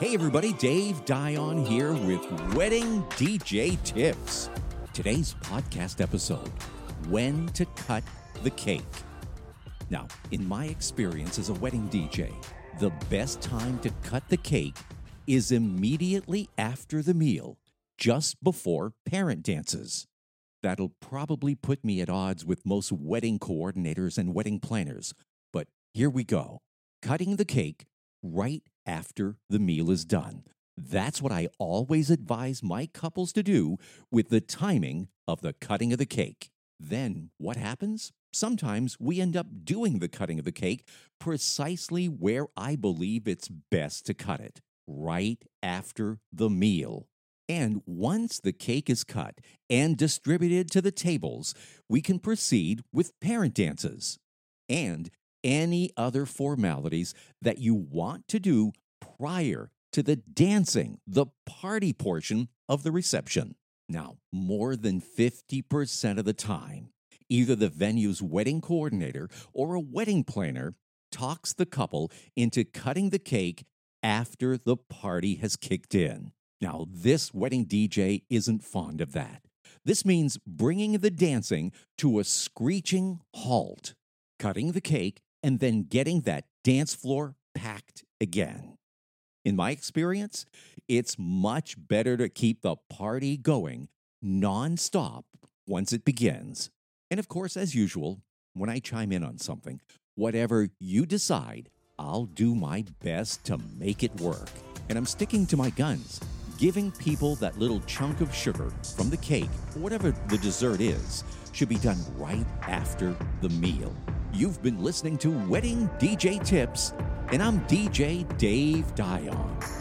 Hey everybody, Dave Dion here with Wedding DJ Tips. Today's podcast episode When to Cut the Cake. Now, in my experience as a wedding DJ, the best time to cut the cake is immediately after the meal, just before parent dances. That'll probably put me at odds with most wedding coordinators and wedding planners, but here we go. Cutting the cake right after the meal is done. That's what I always advise my couples to do with the timing of the cutting of the cake. Then what happens? Sometimes we end up doing the cutting of the cake precisely where I believe it's best to cut it, right after the meal. And once the cake is cut and distributed to the tables, we can proceed with parent dances. And any other formalities that you want to do prior to the dancing, the party portion of the reception. Now, more than 50% of the time, either the venue's wedding coordinator or a wedding planner talks the couple into cutting the cake after the party has kicked in. Now, this wedding DJ isn't fond of that. This means bringing the dancing to a screeching halt, cutting the cake and then getting that dance floor packed again. In my experience, it's much better to keep the party going nonstop once it begins. And of course, as usual, when I chime in on something, whatever you decide, I'll do my best to make it work. And I'm sticking to my guns, giving people that little chunk of sugar from the cake, whatever the dessert is, should be done right after the meal. You've been listening to Wedding DJ Tips, and I'm DJ Dave Dion.